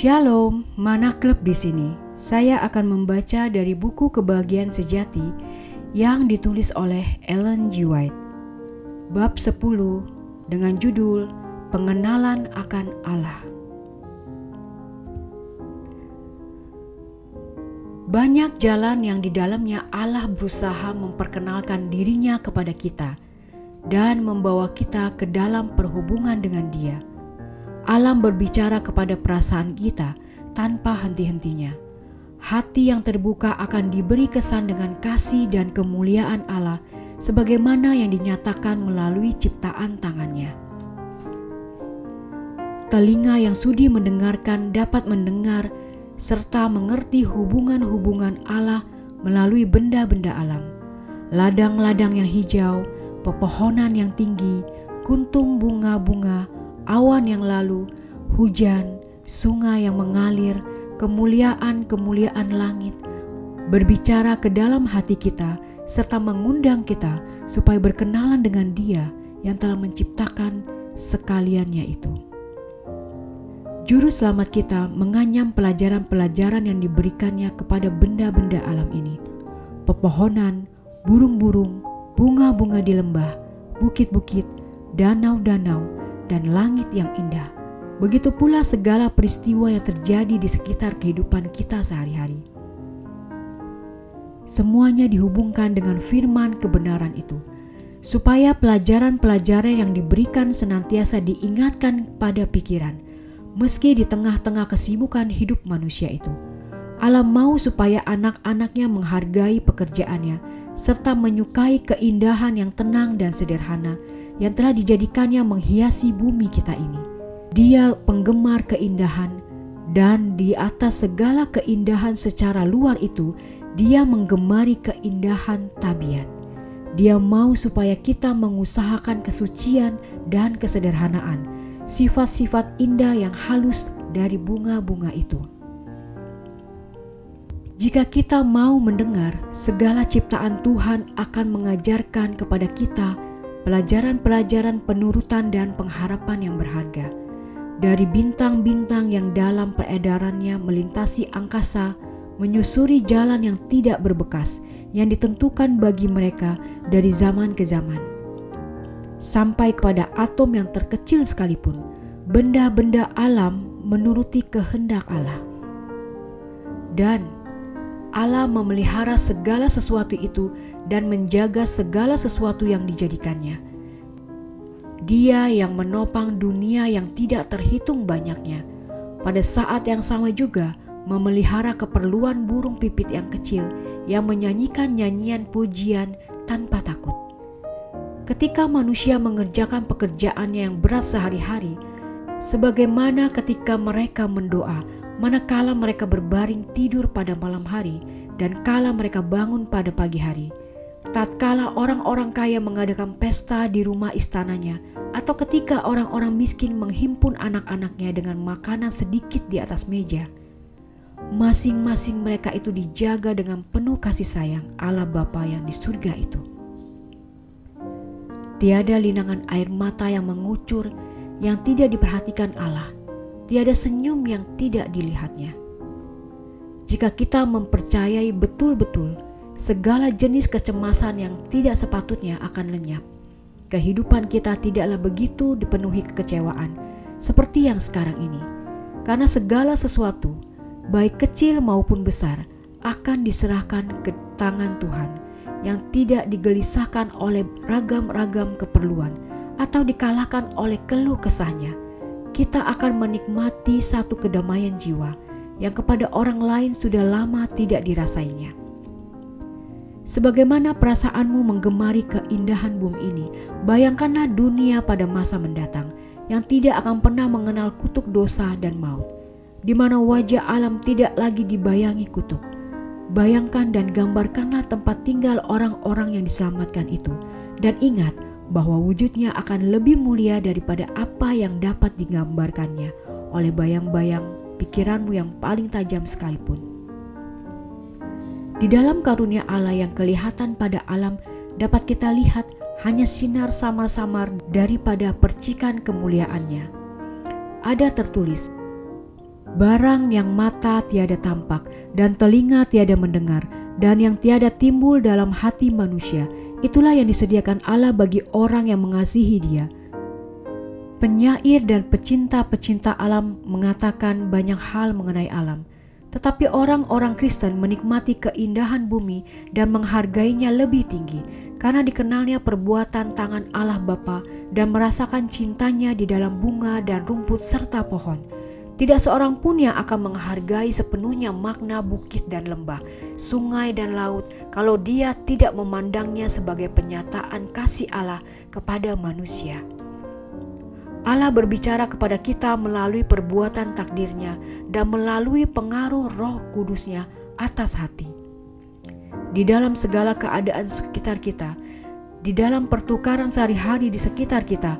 Shalom, mana klub di sini? Saya akan membaca dari buku Kebahagiaan Sejati yang ditulis oleh Ellen G. White. Bab 10 dengan judul Pengenalan akan Allah. Banyak jalan yang di dalamnya Allah berusaha memperkenalkan dirinya kepada kita dan membawa kita ke dalam perhubungan dengan Dia Alam berbicara kepada perasaan kita tanpa henti-hentinya. Hati yang terbuka akan diberi kesan dengan kasih dan kemuliaan Allah sebagaimana yang dinyatakan melalui ciptaan tangannya. Telinga yang sudi mendengarkan dapat mendengar serta mengerti hubungan-hubungan Allah melalui benda-benda alam. Ladang-ladang yang hijau, pepohonan yang tinggi, kuntum bunga-bunga, awan yang lalu, hujan, sungai yang mengalir, kemuliaan-kemuliaan langit, berbicara ke dalam hati kita serta mengundang kita supaya berkenalan dengan Dia yang telah menciptakan sekaliannya itu. Juru selamat kita menganyam pelajaran-pelajaran yang diberikannya kepada benda-benda alam ini. Pepohonan, burung-burung, bunga-bunga di lembah, bukit-bukit, danau-danau, dan langit yang indah. Begitu pula segala peristiwa yang terjadi di sekitar kehidupan kita sehari-hari. Semuanya dihubungkan dengan firman kebenaran itu, supaya pelajaran-pelajaran yang diberikan senantiasa diingatkan pada pikiran, meski di tengah-tengah kesibukan hidup manusia itu. Allah mau supaya anak-anaknya menghargai pekerjaannya, serta menyukai keindahan yang tenang dan sederhana yang telah dijadikannya menghiasi bumi kita ini. Dia penggemar keindahan dan di atas segala keindahan secara luar itu, dia menggemari keindahan tabiat. Dia mau supaya kita mengusahakan kesucian dan kesederhanaan, sifat-sifat indah yang halus dari bunga-bunga itu. Jika kita mau mendengar, segala ciptaan Tuhan akan mengajarkan kepada kita pelajaran-pelajaran penurutan dan pengharapan yang berharga. Dari bintang-bintang yang dalam peredarannya melintasi angkasa, menyusuri jalan yang tidak berbekas yang ditentukan bagi mereka dari zaman ke zaman. Sampai kepada atom yang terkecil sekalipun, benda-benda alam menuruti kehendak Allah. Dan Allah memelihara segala sesuatu itu dan menjaga segala sesuatu yang dijadikannya. Dia yang menopang dunia yang tidak terhitung banyaknya, pada saat yang sama juga memelihara keperluan burung pipit yang kecil yang menyanyikan nyanyian pujian tanpa takut. Ketika manusia mengerjakan pekerjaannya yang berat sehari-hari, sebagaimana ketika mereka mendoa, manakala mereka berbaring tidur pada malam hari, dan kala mereka bangun pada pagi hari, tatkala orang-orang kaya mengadakan pesta di rumah istananya, atau ketika orang-orang miskin menghimpun anak-anaknya dengan makanan sedikit di atas meja, masing-masing mereka itu dijaga dengan penuh kasih sayang Allah Bapa yang di surga itu. Tiada linangan air mata yang mengucur yang tidak diperhatikan Allah, tiada senyum yang tidak dilihatnya. Jika kita mempercayai betul-betul segala jenis kecemasan yang tidak sepatutnya akan lenyap. Kehidupan kita tidaklah begitu dipenuhi kekecewaan seperti yang sekarang ini, karena segala sesuatu, baik kecil maupun besar, akan diserahkan ke tangan Tuhan yang tidak digelisahkan oleh ragam-ragam keperluan atau dikalahkan oleh keluh kesahnya. Kita akan menikmati satu kedamaian jiwa yang kepada orang lain sudah lama tidak dirasainya. Sebagaimana perasaanmu menggemari keindahan bumi ini, bayangkanlah dunia pada masa mendatang yang tidak akan pernah mengenal kutuk dosa dan maut, di mana wajah alam tidak lagi dibayangi kutuk. Bayangkan dan gambarkanlah tempat tinggal orang-orang yang diselamatkan itu, dan ingat bahwa wujudnya akan lebih mulia daripada apa yang dapat digambarkannya oleh bayang-bayang pikiranmu yang paling tajam sekalipun. Di dalam karunia Allah yang kelihatan pada alam dapat kita lihat hanya sinar samar-samar daripada percikan kemuliaannya. Ada tertulis, barang yang mata tiada tampak dan telinga tiada mendengar dan yang tiada timbul dalam hati manusia, itulah yang disediakan Allah bagi orang yang mengasihi Dia. Penyair dan pecinta-pecinta alam mengatakan banyak hal mengenai alam, tetapi orang-orang Kristen menikmati keindahan bumi dan menghargainya lebih tinggi karena dikenalnya perbuatan tangan Allah Bapa dan merasakan cintanya di dalam bunga dan rumput serta pohon. Tidak seorang pun yang akan menghargai sepenuhnya makna bukit dan lembah, sungai dan laut, kalau dia tidak memandangnya sebagai penyataan kasih Allah kepada manusia. Allah berbicara kepada kita melalui perbuatan takdirnya dan melalui pengaruh roh kudusnya atas hati. Di dalam segala keadaan sekitar kita, di dalam pertukaran sehari-hari di sekitar kita,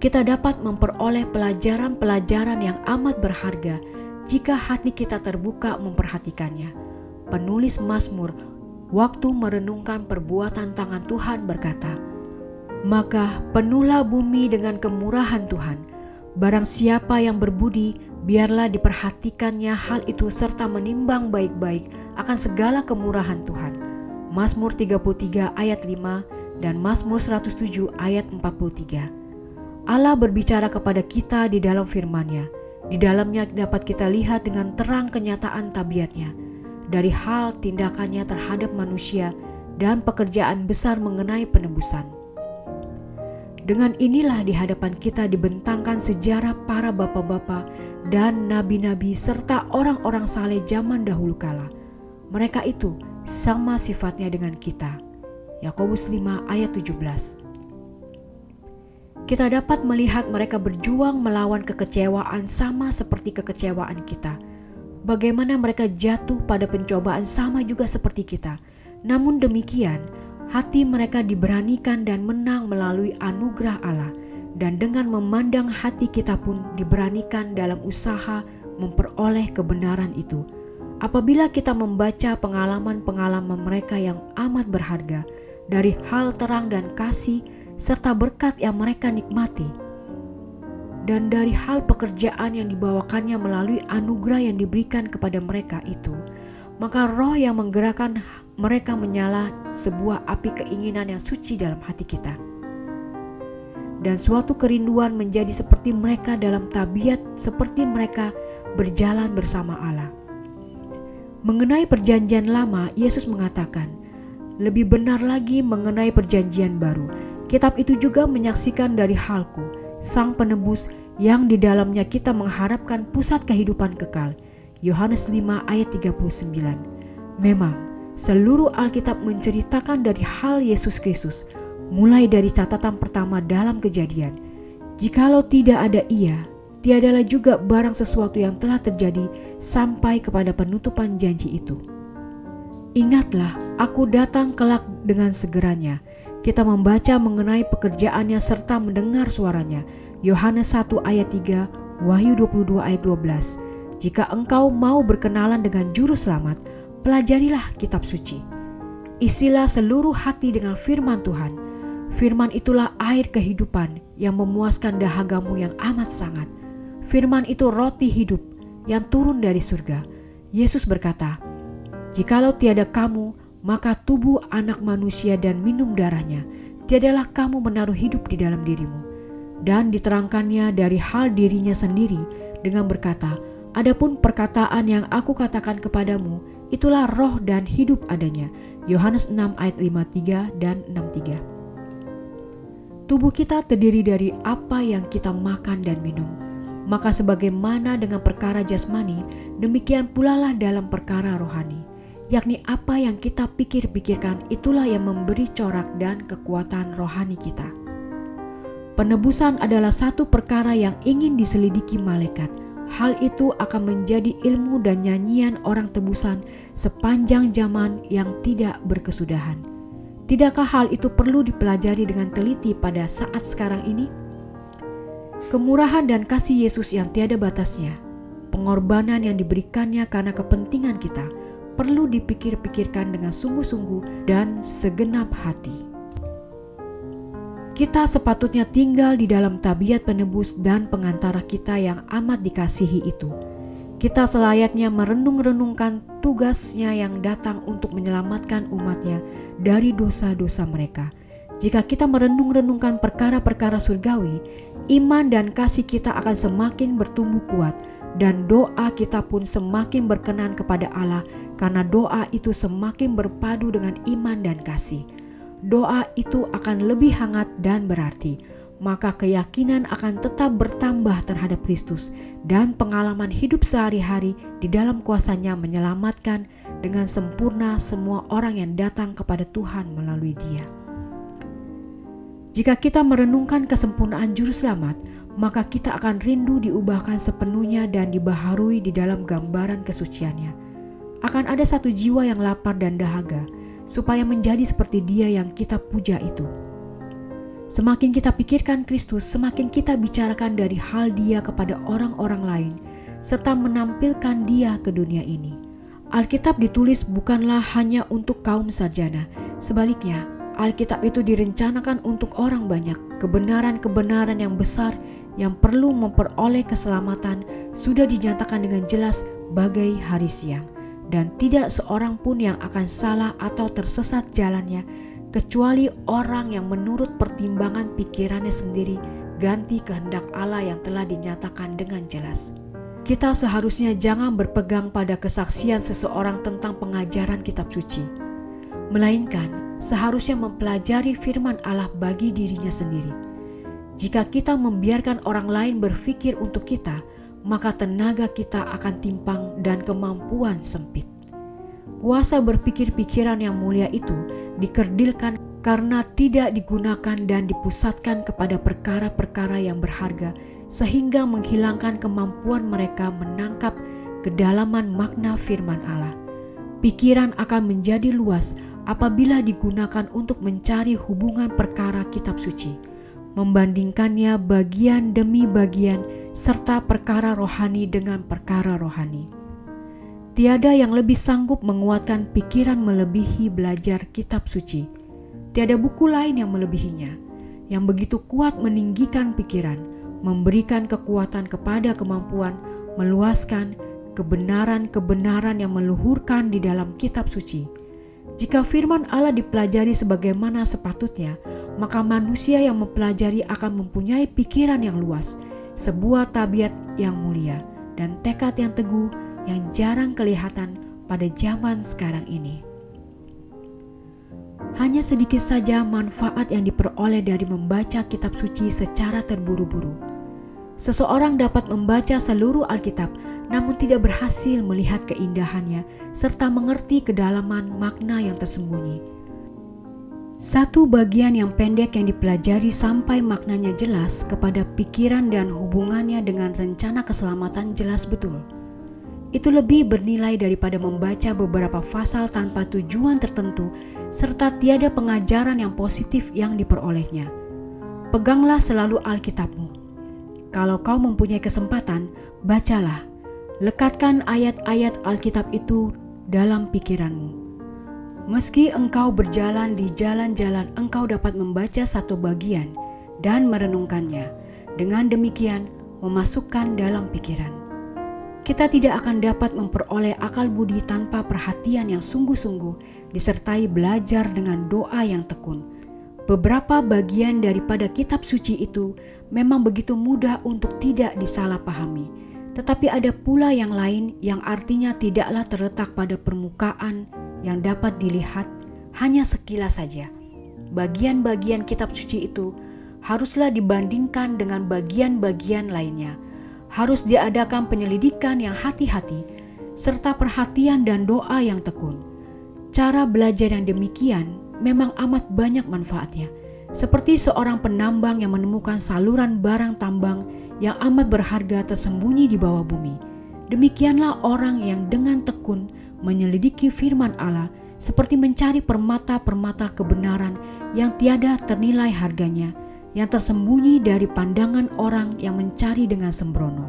kita dapat memperoleh pelajaran-pelajaran yang amat berharga jika hati kita terbuka memperhatikannya. Penulis Mazmur waktu merenungkan perbuatan tangan Tuhan berkata, "Maka penuhlah bumi dengan kemurahan Tuhan. Barang siapa yang berbudi, biarlah diperhatikannya hal itu serta menimbang baik-baik akan segala kemurahan Tuhan." Mazmur 33 ayat 5 dan Mazmur 107 ayat 43. Allah berbicara kepada kita di dalam firman-Nya. Di dalamnya dapat kita lihat dengan terang kenyataan tabiatnya, dari hal tindakannya terhadap manusia dan pekerjaan besar mengenai penebusan. Dengan inilah di hadapan kita dibentangkan sejarah para bapak-bapak dan nabi-nabi serta orang-orang saleh zaman dahulu kala. Mereka itu sama sifatnya dengan kita. Yakobus 5 ayat 17 kita dapat melihat mereka berjuang melawan kekecewaan sama seperti kekecewaan kita. Bagaimana mereka jatuh pada pencobaan sama juga seperti kita. Namun demikian, hati mereka diberanikan dan menang melalui anugerah Allah dan dengan memandang hati kita pun diberanikan dalam usaha memperoleh kebenaran itu. Apabila kita membaca pengalaman-pengalaman mereka yang amat berharga dari hal terang dan kasih serta berkat yang mereka nikmati. Dan dari hal pekerjaan yang dibawakannya melalui anugerah yang diberikan kepada mereka itu, maka roh yang menggerakkan mereka menyala sebuah api keinginan yang suci dalam hati kita. Dan suatu kerinduan menjadi seperti mereka dalam tabiat seperti mereka berjalan bersama Allah. Mengenai perjanjian lama, Yesus mengatakan, lebih benar lagi mengenai perjanjian baru, Kitab itu juga menyaksikan dari halku, sang penebus yang di dalamnya kita mengharapkan pusat kehidupan kekal. Yohanes 5 ayat 39. Memang, seluruh Alkitab menceritakan dari hal Yesus Kristus, mulai dari catatan pertama dalam kejadian. Jikalau tidak ada ia, tiadalah juga barang sesuatu yang telah terjadi sampai kepada penutupan janji itu. Ingatlah, aku datang kelak dengan segeranya, kita membaca mengenai pekerjaannya serta mendengar suaranya. Yohanes 1 ayat 3, Wahyu 22 ayat 12. Jika engkau mau berkenalan dengan juru selamat, pelajarilah kitab suci. Isilah seluruh hati dengan firman Tuhan. Firman itulah air kehidupan yang memuaskan dahagamu yang amat sangat. Firman itu roti hidup yang turun dari surga. Yesus berkata, "Jikalau tiada kamu, maka tubuh anak manusia dan minum darahnya, tiadalah kamu menaruh hidup di dalam dirimu. Dan diterangkannya dari hal dirinya sendiri dengan berkata, Adapun perkataan yang aku katakan kepadamu, itulah roh dan hidup adanya. Yohanes 6 ayat 53 dan 63. Tubuh kita terdiri dari apa yang kita makan dan minum. Maka sebagaimana dengan perkara jasmani, demikian pula lah dalam perkara rohani yakni apa yang kita pikir-pikirkan itulah yang memberi corak dan kekuatan rohani kita. Penebusan adalah satu perkara yang ingin diselidiki malaikat. Hal itu akan menjadi ilmu dan nyanyian orang tebusan sepanjang zaman yang tidak berkesudahan. Tidakkah hal itu perlu dipelajari dengan teliti pada saat sekarang ini? Kemurahan dan kasih Yesus yang tiada batasnya, pengorbanan yang diberikannya karena kepentingan kita, perlu dipikir-pikirkan dengan sungguh-sungguh dan segenap hati. Kita sepatutnya tinggal di dalam tabiat penebus dan pengantara kita yang amat dikasihi itu. Kita selayaknya merenung-renungkan tugasnya yang datang untuk menyelamatkan umatnya dari dosa-dosa mereka. Jika kita merenung-renungkan perkara-perkara surgawi, iman dan kasih kita akan semakin bertumbuh kuat dan doa kita pun semakin berkenan kepada Allah karena doa itu semakin berpadu dengan iman dan kasih. Doa itu akan lebih hangat dan berarti maka keyakinan akan tetap bertambah terhadap Kristus dan pengalaman hidup sehari-hari di dalam kuasanya menyelamatkan dengan sempurna semua orang yang datang kepada Tuhan melalui dia. Jika kita merenungkan kesempurnaan juru selamat, maka kita akan rindu diubahkan sepenuhnya dan dibaharui di dalam gambaran kesuciannya. Akan ada satu jiwa yang lapar dan dahaga, supaya menjadi seperti dia yang kita puja itu. Semakin kita pikirkan Kristus, semakin kita bicarakan dari hal Dia kepada orang-orang lain, serta menampilkan Dia ke dunia ini. Alkitab ditulis bukanlah hanya untuk kaum sarjana, sebaliknya, Alkitab itu direncanakan untuk orang banyak. Kebenaran-kebenaran yang besar yang perlu memperoleh keselamatan sudah dinyatakan dengan jelas bagai hari siang, dan tidak seorang pun yang akan salah atau tersesat jalannya kecuali orang yang menurut pertimbangan pikirannya sendiri ganti kehendak Allah yang telah dinyatakan dengan jelas. Kita seharusnya jangan berpegang pada kesaksian seseorang tentang pengajaran kitab suci, melainkan seharusnya mempelajari firman Allah bagi dirinya sendiri. Jika kita membiarkan orang lain berpikir untuk kita, maka tenaga kita akan timpang dan kemampuan sempit. Kuasa berpikir pikiran yang mulia itu dikerdilkan karena tidak digunakan dan dipusatkan kepada perkara-perkara yang berharga, sehingga menghilangkan kemampuan mereka menangkap kedalaman makna firman Allah. Pikiran akan menjadi luas apabila digunakan untuk mencari hubungan perkara kitab suci, membandingkannya bagian demi bagian, serta perkara rohani dengan perkara rohani. Tiada yang lebih sanggup menguatkan pikiran melebihi belajar kitab suci. Tiada buku lain yang melebihinya, yang begitu kuat meninggikan pikiran, memberikan kekuatan kepada kemampuan, meluaskan kebenaran-kebenaran yang meluhurkan di dalam kitab suci. Jika firman Allah dipelajari sebagaimana sepatutnya, maka manusia yang mempelajari akan mempunyai pikiran yang luas, sebuah tabiat yang mulia, dan tekad yang teguh yang jarang kelihatan pada zaman sekarang ini. Hanya sedikit saja manfaat yang diperoleh dari membaca kitab suci secara terburu-buru. Seseorang dapat membaca seluruh Alkitab, namun tidak berhasil melihat keindahannya serta mengerti kedalaman makna yang tersembunyi. Satu bagian yang pendek yang dipelajari sampai maknanya jelas kepada pikiran dan hubungannya dengan rencana keselamatan jelas betul itu lebih bernilai daripada membaca beberapa pasal tanpa tujuan tertentu serta tiada pengajaran yang positif yang diperolehnya. Peganglah selalu Alkitabmu. Kalau kau mempunyai kesempatan, bacalah. Lekatkan ayat-ayat Alkitab itu dalam pikiranmu. Meski engkau berjalan di jalan-jalan, engkau dapat membaca satu bagian dan merenungkannya. Dengan demikian, memasukkan dalam pikiran kita tidak akan dapat memperoleh akal budi tanpa perhatian yang sungguh-sungguh, disertai belajar dengan doa yang tekun. Beberapa bagian daripada kitab suci itu memang begitu mudah untuk tidak disalahpahami, tetapi ada pula yang lain yang artinya tidaklah terletak pada permukaan yang dapat dilihat hanya sekilas saja. Bagian-bagian kitab suci itu haruslah dibandingkan dengan bagian-bagian lainnya harus diadakan penyelidikan yang hati-hati, serta perhatian dan doa yang tekun. Cara belajar yang demikian memang amat banyak manfaatnya, seperti seorang penambang yang menemukan saluran barang tambang yang amat berharga tersembunyi di bawah bumi. Demikianlah orang yang dengan tekun menyelidiki firman Allah seperti mencari permata-permata kebenaran yang tiada ternilai harganya yang tersembunyi dari pandangan orang yang mencari dengan sembrono.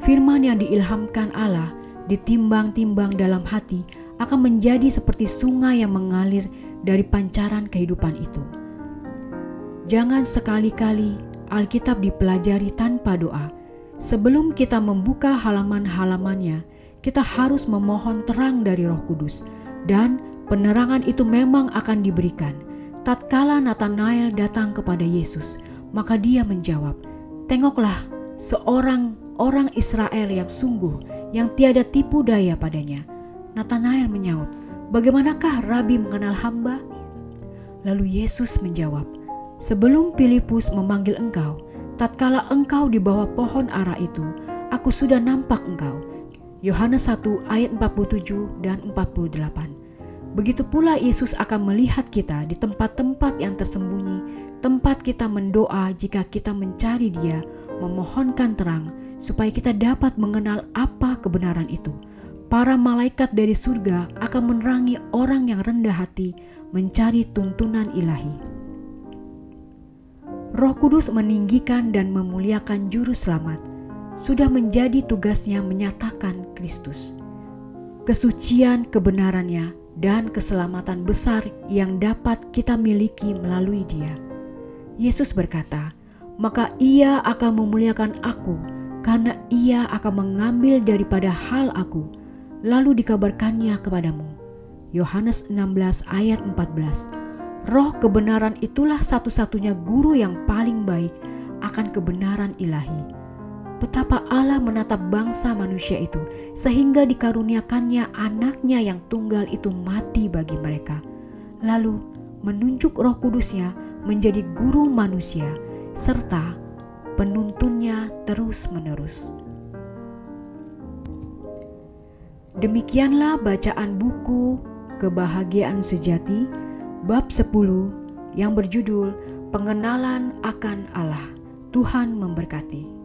Firman yang diilhamkan Allah ditimbang-timbang dalam hati akan menjadi seperti sungai yang mengalir dari pancaran kehidupan itu. Jangan sekali-kali Alkitab dipelajari tanpa doa, sebelum kita membuka halaman-halamannya, kita harus memohon terang dari Roh Kudus, dan penerangan itu memang akan diberikan. Tatkala Nathanael datang kepada Yesus, maka dia menjawab, "Tengoklah, seorang orang Israel yang sungguh, yang tiada tipu daya padanya." Nathanael menyaut, "Bagaimanakah Rabi mengenal hamba?" Lalu Yesus menjawab, "Sebelum Filipus memanggil engkau, tatkala engkau di bawah pohon ara itu, aku sudah nampak engkau." Yohanes 1 ayat 47 dan 48. Begitu pula Yesus akan melihat kita di tempat-tempat yang tersembunyi, tempat kita mendoa jika kita mencari Dia, memohonkan terang supaya kita dapat mengenal apa kebenaran itu. Para malaikat dari surga akan menerangi orang yang rendah hati mencari tuntunan ilahi. Roh Kudus meninggikan dan memuliakan juru selamat sudah menjadi tugasnya menyatakan Kristus. Kesucian kebenarannya dan keselamatan besar yang dapat kita miliki melalui dia. Yesus berkata, maka ia akan memuliakan aku karena ia akan mengambil daripada hal aku, lalu dikabarkannya kepadamu. Yohanes 16 ayat 14 Roh kebenaran itulah satu-satunya guru yang paling baik akan kebenaran ilahi betapa Allah menatap bangsa manusia itu sehingga dikaruniakannya anaknya yang tunggal itu mati bagi mereka. Lalu menunjuk roh kudusnya menjadi guru manusia serta penuntunnya terus menerus. Demikianlah bacaan buku Kebahagiaan Sejati bab 10 yang berjudul Pengenalan akan Allah. Tuhan memberkati.